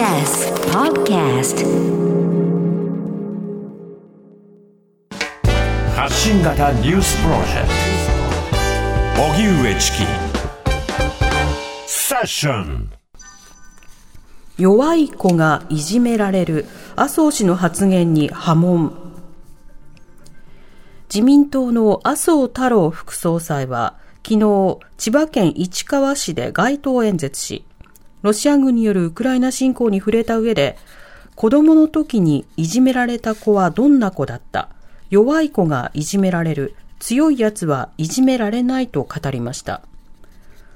TBS Podcast 発信型ニュースプロジェクト。荻上チキ。セッション。弱い子がいじめられる。麻生氏の発言に波紋。自民党の麻生太郎副総裁は昨日千葉県市川市で街頭演説しロシア軍によるウクライナ侵攻に触れた上で子供の時にいじめられた子はどんな子だった？弱い子がいじめられる。強い奴はいじめられないと語りました。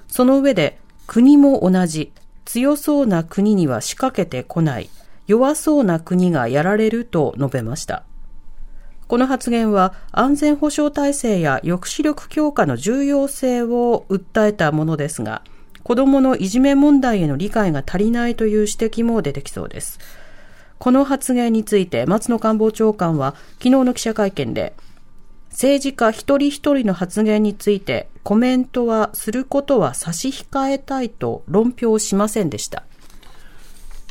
その上で国も同じ。強そうな国には仕掛けてこない。弱そうな国がやられると述べました。この発言は安全保障体制や抑止力強化の重要性を訴えたものですが子供のいじめ問題への理解が足りないという指摘も出てきそうですこの発言について松野官房長官は昨日の記者会見で政治家一人一人の発言についてコメントはすることは差し控えたいと論評しませんでした。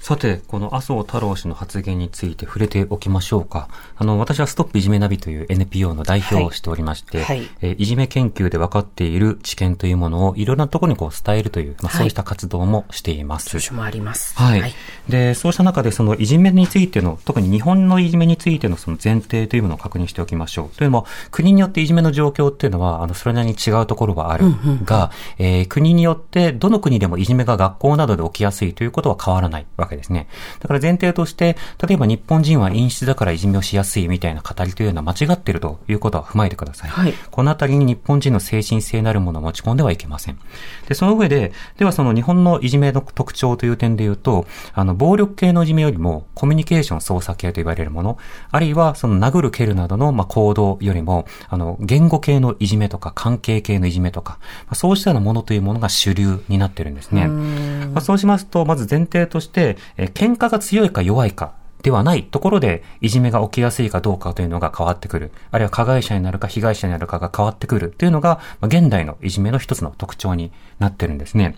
さて、この麻生太郎氏の発言について触れておきましょうか。あの、私はストップいじめナビという NPO の代表をしておりまして、はいはい、えいじめ研究で分かっている知見というものをいろんなところにこう伝えるという、まあ、そうした活動もしています。著書もあります。はい。はい、で、そうした中でそのいじめについての、特に日本のいじめについてのその前提というものを確認しておきましょう。というのも、国によっていじめの状況っていうのは、あの、それなりに違うところはあるが、うんうん、えー、国によってどの国でもいじめが学校などで起きやすいということは変わらないわけですね。だからから前提として、例えば日本人は陰湿だからいじめをしやすいみたいな語りというのは間違っているということは踏まえてください。はい、このあたりに日本人の精神性なるものを持ち込んではいけません。で、その上で、ではその日本のいじめの特徴という点で言うと、あの、暴力系のいじめよりもコミュニケーション操作系と言われるもの、あるいはその殴る蹴るなどの、まあ、行動よりも、あの、言語系のいじめとか関係系のいじめとか、まあ、そうしたようなものというものが主流になってるんですね。まあ、そうしますと、まず前提として、え喧嘩が強いか弱いか。ではないところで、いじめが起きやすいかどうかというのが変わってくる。あるいは加害者になるか被害者になるかが変わってくるというのが、現代のいじめの一つの特徴になってるんですね。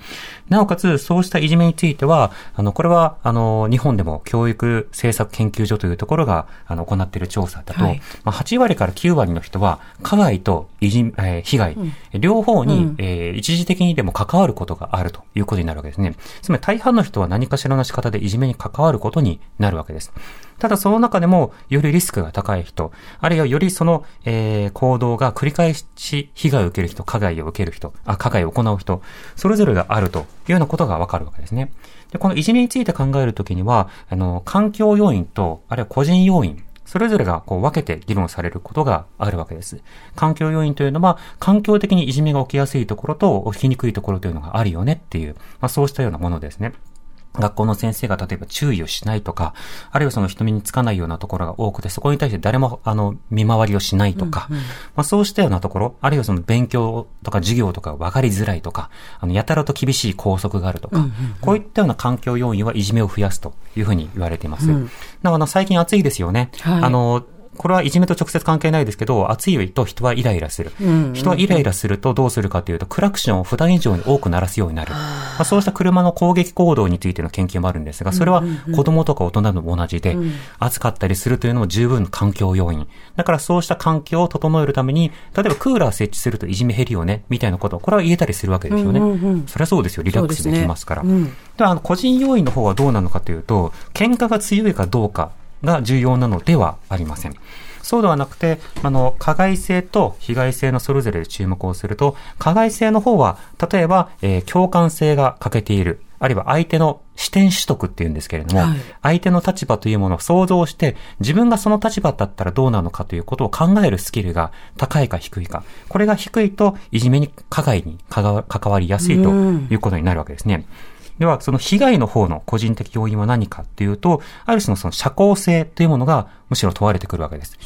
なおかつ、そうしたいじめについては、あの、これは、あの、日本でも教育政策研究所というところが、あの、行っている調査だと、はい、まあ、8割から9割の人は、加害といじ、えー、被害、うん、両方に、うん、えー、一時的にでも関わることがあるということになるわけですね。つまり大半の人は何かしらの仕方でいじめに関わることになるわけです。ただその中でも、よりリスクが高い人、あるいはよりその、えー、行動が繰り返し被害を受ける人、加害を受ける人、あ、加害を行う人、それぞれがあるというようなことがわかるわけですね。で、このいじめについて考えるときには、あの、環境要因と、あるいは個人要因、それぞれがこう分けて議論されることがあるわけです。環境要因というのは、環境的にいじめが起きやすいところと起きにくいところというのがあるよねっていう、まあそうしたようなものですね。学校の先生が例えば注意をしないとか、あるいはその人目につかないようなところが多くて、そこに対して誰も、あの、見回りをしないとか、うんうん、まあそうしたようなところ、あるいはその勉強とか授業とか分かりづらいとか、あの、やたらと厳しい校則があるとか、うんうんうん、こういったような環境要因はいじめを増やすというふうに言われています。うん、だから最近暑いですよね。はい、あの、これはいじめと直接関係ないですけど、暑いと人はイライラする。うんうん、人はイライラするとどうするかというと、クラクションを普段以上に多く鳴らすようになる。まあ、そうした車の攻撃行動についての研究もあるんですが、それは子供とか大人でも同じで、暑かったりするというのも十分環境要因。だからそうした環境を整えるために、例えばクーラー設置するといじめ減るよね、みたいなこと、これは言えたりするわけですよね。うんうんうん、それはそうですよ。リラックスできますから。で、ねうん、あの個人要因の方はどうなのかというと、喧嘩が強いかどうかが重要なのではありません。そうではなくて、あの、加害性と被害性のそれぞれで注目をすると、加害性の方は、例えば、えー、共感性が欠けている。あるいは相手の視点取得っていうんですけれども、はい、相手の立場というものを想像して、自分がその立場だったらどうなのかということを考えるスキルが高いか低いか。これが低いと、いじめに、加害に関わりやすいということになるわけですね。では、その被害の方の個人的要因は何かっていうと、ある種のその社交性というものがむしろ問われてくるわけです。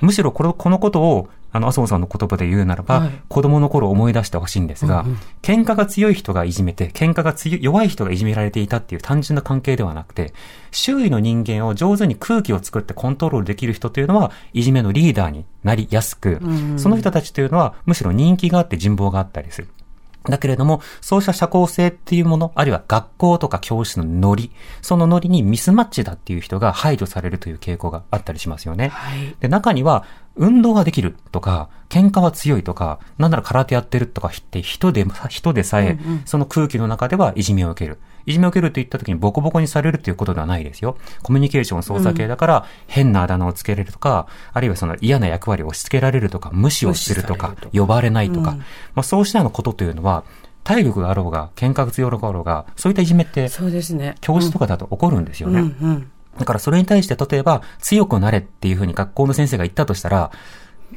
むしろこれこのことを、あの、麻生さんの言葉で言うならば、はい、子供の頃思い出してほしいんですが、うんうん、喧嘩が強い人がいじめて、喧嘩が強い、弱い人がいじめられていたっていう単純な関係ではなくて、周囲の人間を上手に空気を作ってコントロールできる人というのは、いじめのリーダーになりやすく、うんうん、その人たちというのは、むしろ人気があって人望があったりする。だけれども、そうした社交性っていうもの、あるいは学校とか教室のノリ、そのノリにミスマッチだっていう人が排除されるという傾向があったりしますよね。はいで、中には、運動はできるとか、喧嘩は強いとか、なんなら空手やってるとかって人で、人でさえ、その空気の中ではいじめを受ける。いじめを受けると言った時にボコボコにされるということではないですよ。コミュニケーション操作系だから、変なあだ名をつけられるとか、あるいはその嫌な役割を押し付けられるとか、無視をするとか呼ばれないとか、まあそうしたようなことというのは、体力があろうが、喧嘩が強いがあろうが、そういったいじめって、そうですね。教室とかだと起こるんですよね。うんうん。だからそれに対して例えば強くなれっていうふうに学校の先生が言ったとしたら、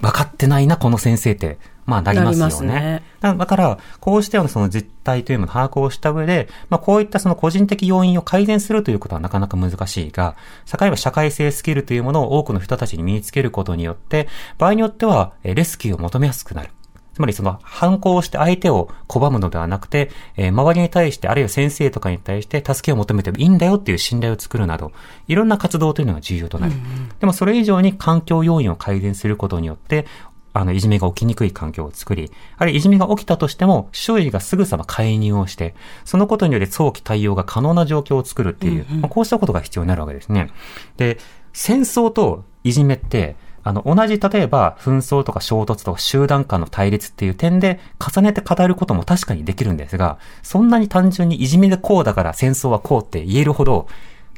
分かってないな、この先生って。まあなりますよね。ねだだから、こうしたようなその実態というのを把握をした上で、まあこういったその個人的要因を改善するということはなかなか難しいが、社会は社会性スキルというものを多くの人たちに身につけることによって、場合によってはえーレスキューを求めやすくなる。つまりその反抗をして相手を拒むのではなくて、えー周りに対して、あるいは先生とかに対して助けを求めてもいいんだよっていう信頼を作るなど、いろんな活動というのが重要となる。でもそれ以上に環境要因を改善することによって、あの、いじめが起きにくい環境を作り、あるいはいじめが起きたとしても、周囲がすぐさま介入をして、そのことにより早期対応が可能な状況を作るっていう、まあこうしたことが必要になるわけですね。で、戦争といじめって、あの、同じ、例えば、紛争とか衝突とか集団間の対立っていう点で重ねて語ることも確かにできるんですが、そんなに単純にいじめでこうだから戦争はこうって言えるほど、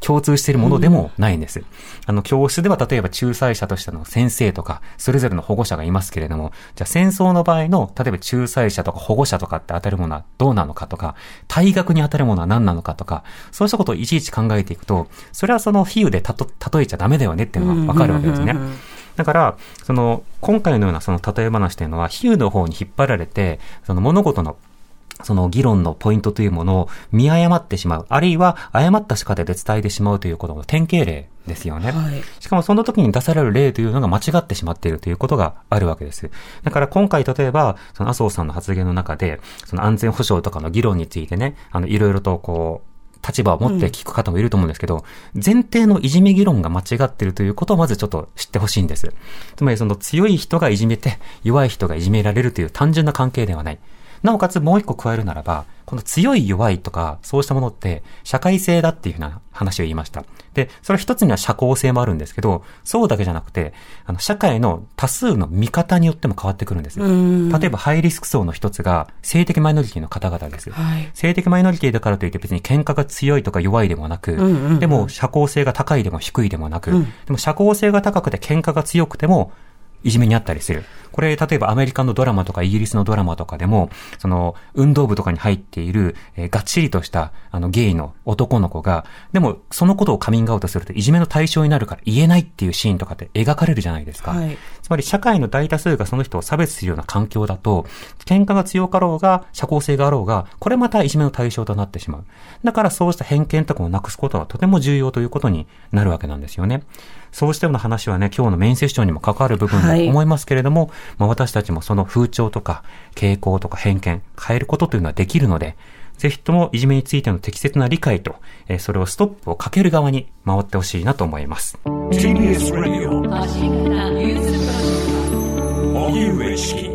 共通しているものでもないんです。あの、教室では例えば仲裁者としての先生とか、それぞれの保護者がいますけれども、じゃあ戦争の場合の、例えば仲裁者とか保護者とかって当たるものはどうなのかとか、対学に当たるものは何なのかとか、そうしたことをいちいち考えていくと、それはその比喩でたと例えちゃダメだよねっていうのがわかるわけですね。だから、その、今回のようなその例え話というのは、比喩の方に引っ張られて、その物事のその議論のポイントというものを見誤ってしまう、あるいは誤った仕方で伝えてしまうということの典型例ですよね。はいしかもその時に出される例というのが間違ってしまっているということがあるわけです。だから今回例えば、その麻生さんの発言の中で、その安全保障とかの議論についてね、あの、いろいろとこう、立場を持って聞く方もいると思うんですけど、前提のいじめ議論が間違っているということをまずちょっと知ってほしいんです。つまりその強い人がいじめて、弱い人がいじめられるという単純な関係ではない。なおかつもう一個加えるならば、この強い弱いとか、そうしたものって、社会性だっていうふうな話を言いました。で、それ一つには社交性もあるんですけど、そうだけじゃなくて、あの、社会の多数の見方によっても変わってくるんです。例えば、ハイリスク層の一つが、性的マイノリティの方々です。はい性的マイノリティだからといって別に喧嘩が強いとか弱いでもなく、でも社交性が高いでも低いでもなく、でも社交性が高くて喧嘩が強くても、いじめにあったりする。これ、例えばアメリカのドラマとかイギリスのドラマとかでも、その、運動部とかに入っている、えーがっちりとした、あの、ゲイの男の子が、でも、そのことをカミングアウトするといじめの対象になるから言えないっていうシーンとかって描かれるじゃないですか。はいつまり社会の大多数がその人を差別するような環境だと、喧嘩が強かろうが、社交性があろうが、これまたいじめの対象となってしまう。だからそうした偏見とかをなくすことはとても重要ということになるわけなんですよね。そうしたような話はね、今日のメインセッションにも関わる部分だと思いますけれども、まあ私たちもその風潮とか傾向とか偏見、変えることというのはできるので、ぜひともいじめについての適切な理解と、えーそれをストップをかける側に回ってほしいなと思います。TBS Radio 荻上